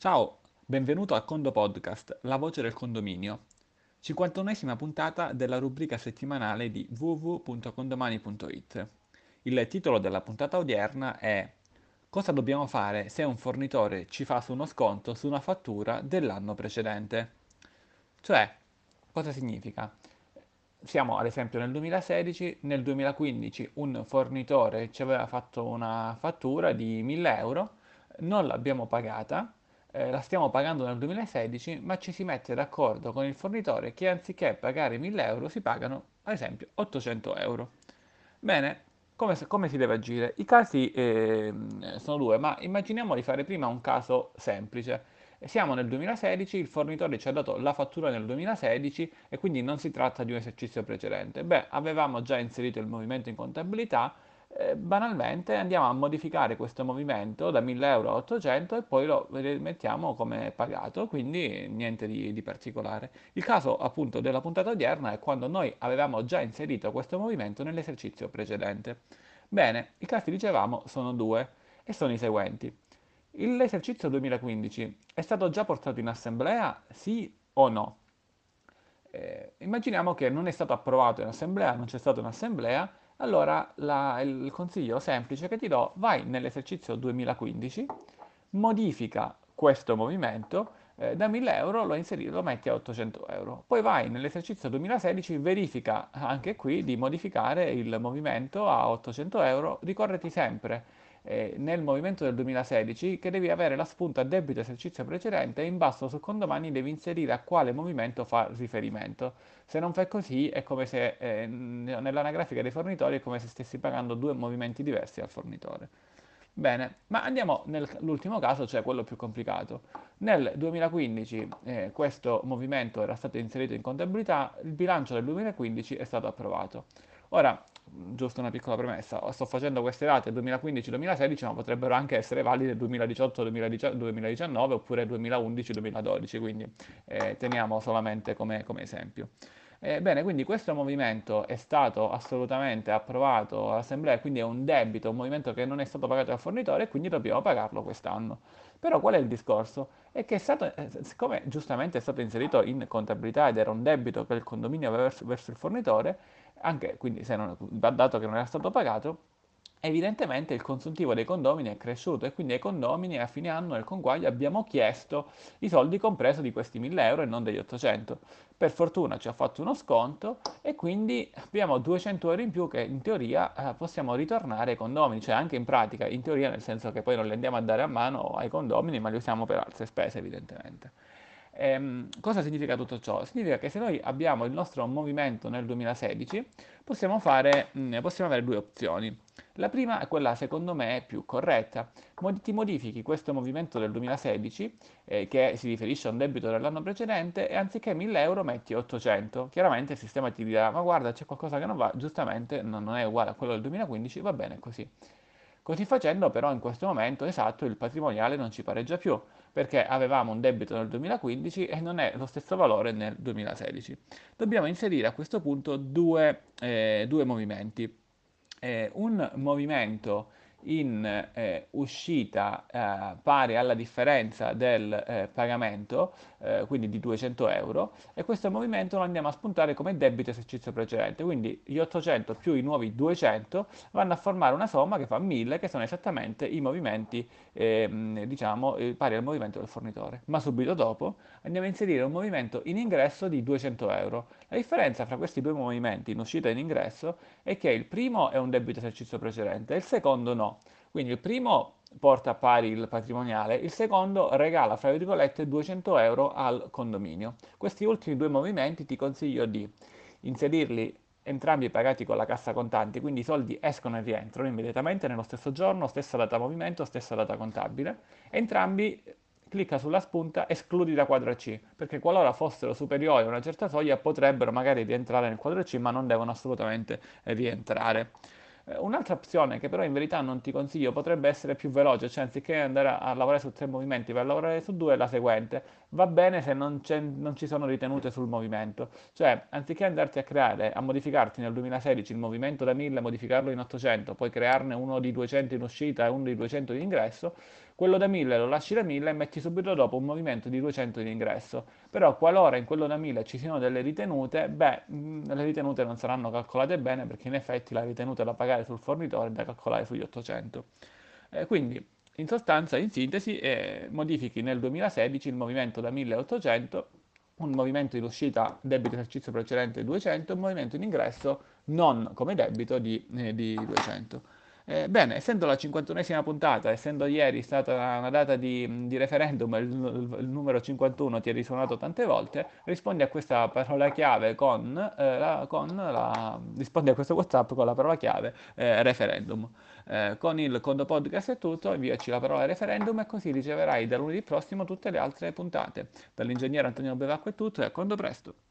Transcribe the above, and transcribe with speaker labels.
Speaker 1: Ciao, benvenuto al Condo Podcast, la voce del condominio. 51esima puntata della rubrica settimanale di www.condomani.it. Il titolo della puntata odierna è Cosa dobbiamo fare se un fornitore ci fa su uno sconto su una fattura dell'anno precedente? Cioè, cosa significa? Siamo ad esempio nel 2016, nel 2015 un fornitore ci aveva fatto una fattura di 1000 euro, non l'abbiamo pagata, eh, la stiamo pagando nel 2016, ma ci si mette d'accordo con il fornitore che anziché pagare 1000 euro si pagano ad esempio 800 euro. Bene, come, come si deve agire? I casi eh, sono due, ma immaginiamo di fare prima un caso semplice. Siamo nel 2016, il fornitore ci ha dato la fattura nel 2016 e quindi non si tratta di un esercizio precedente. Beh, avevamo già inserito il movimento in contabilità, banalmente andiamo a modificare questo movimento da 1000 euro a 800 e poi lo mettiamo come pagato, quindi niente di, di particolare. Il caso appunto della puntata odierna è quando noi avevamo già inserito questo movimento nell'esercizio precedente. Bene, i casi dicevamo sono due e sono i seguenti. L'esercizio 2015 è stato già portato in assemblea, sì o no? Eh, immaginiamo che non è stato approvato in assemblea, non c'è stata un'assemblea, allora la, il consiglio semplice che ti do, vai nell'esercizio 2015, modifica questo movimento, eh, da 1000 euro lo, inseri, lo metti a 800 euro. Poi vai nell'esercizio 2016, verifica anche qui di modificare il movimento a 800 euro, ricordati sempre eh, nel movimento del 2016 che devi avere la spunta debito esercizio precedente e in basso sul condomani devi inserire a quale movimento fa riferimento. Se non fai così è come se eh, nell'anagrafica dei fornitori è come se stessi pagando due movimenti diversi al fornitore. Bene, ma andiamo nell'ultimo caso, cioè quello più complicato. Nel 2015 eh, questo movimento era stato inserito in contabilità, il bilancio del 2015 è stato approvato. Ora, giusto una piccola premessa, sto facendo queste date 2015-2016, ma potrebbero anche essere valide 2018-2019 oppure 2011-2012, quindi eh, teniamo solamente come, come esempio. Eh, bene, quindi questo movimento è stato assolutamente approvato all'assemblea, quindi è un debito, un movimento che non è stato pagato dal fornitore e quindi dobbiamo pagarlo quest'anno. Però qual è il discorso? È che è stato, eh, siccome giustamente è stato inserito in contabilità ed era un debito che il condominio aveva verso, verso il fornitore, anche quindi non, dato che non era stato pagato, evidentemente il consuntivo dei condomini è cresciuto e quindi ai condomini a fine anno nel conguaglio abbiamo chiesto i soldi compreso di questi 1000 euro e non degli 800. Per fortuna ci ha fatto uno sconto e quindi abbiamo 200 euro in più che in teoria eh, possiamo ritornare ai condomini, cioè anche in pratica, in teoria nel senso che poi non li andiamo a dare a mano ai condomini ma li usiamo per altre spese evidentemente. Ehm, cosa significa tutto ciò? Significa che se noi abbiamo il nostro movimento nel 2016, possiamo, fare, mh, mm, possiamo avere due opzioni. La prima è quella secondo me più corretta. Mod- ti modifichi questo movimento del 2016, eh, che si riferisce a un debito dell'anno precedente, e anziché 1000 euro metti 800. Chiaramente il sistema ti dirà, ma guarda c'è qualcosa che non va, giustamente non, non è uguale a quello del 2015, va bene così. Così facendo però in questo momento esatto il patrimoniale non ci pareggia più perché avevamo un debito nel 2015 e non è lo stesso valore nel 2016. Dobbiamo inserire a questo punto due, eh, due movimenti. Eh, un movimento in eh, uscita eh, pari alla differenza del eh, pagamento, eh, quindi di 200 euro, e questo movimento lo andiamo a spuntare come debito esercizio precedente, quindi gli 800 più i nuovi 200 vanno a formare una somma che fa 1000, che sono esattamente i movimenti, ehm, diciamo, eh, pari al movimento del fornitore. Ma subito dopo andiamo a inserire un movimento in ingresso di 200 euro. La differenza fra questi due movimenti in uscita e in ingresso è che il primo è un debito esercizio precedente e il secondo no. Quindi il primo porta a pari il patrimoniale, il secondo regala, fra virgolette, 200 euro al condominio. Questi ultimi due movimenti ti consiglio di inserirli entrambi pagati con la cassa contanti, quindi i soldi escono e rientrano immediatamente nello stesso giorno, stessa data movimento, stessa data contabile, entrambi clicca sulla spunta escludi da quadro C, perché qualora fossero superiori a una certa soglia potrebbero magari rientrare nel quadro C, ma non devono assolutamente rientrare. Eh, un'altra opzione che però in verità non ti consiglio potrebbe essere più veloce, cioè anziché andare a, lavorare su tre movimenti per lavorare su due è la seguente. Va bene se non, non, ci sono ritenute sul movimento, cioè anziché andarti a creare, a modificarti nel 2016 il movimento da 1000, modificarlo in 800, poi crearne uno di 200 in uscita e uno di 200 in ingresso, quello da 1000 lo lasci da 1000 e metti subito dopo un movimento di 200 di ingresso. Però qualora in quello da 1000 ci siano delle ritenute, beh, mm, le ritenute non saranno calcolate bene perché in effetti la ritenuta da pagare sul fornitore è da calcolare sugli 800. Eh, quindi in sostanza, in sintesi, eh, modifichi nel 2016 il movimento da 1800 un movimento in uscita debito esercizio precedente 200 e un movimento in ingresso non come debito di, eh, di 200. Eh, bene, essendo la 51esima puntata, essendo ieri stata una data di, di referendum, il, il, numero 51 ti è risuonato tante volte, rispondi a questa parola chiave con, eh, la, con la, rispondi a questo WhatsApp con la parola chiave eh, referendum. Eh, con il Condo Podcast è tutto, inviaci la parola referendum e così riceverai da lunedì prossimo tutte le altre puntate. Dall'ingegnere Antonio Bevacqua è tutto e a Condo presto!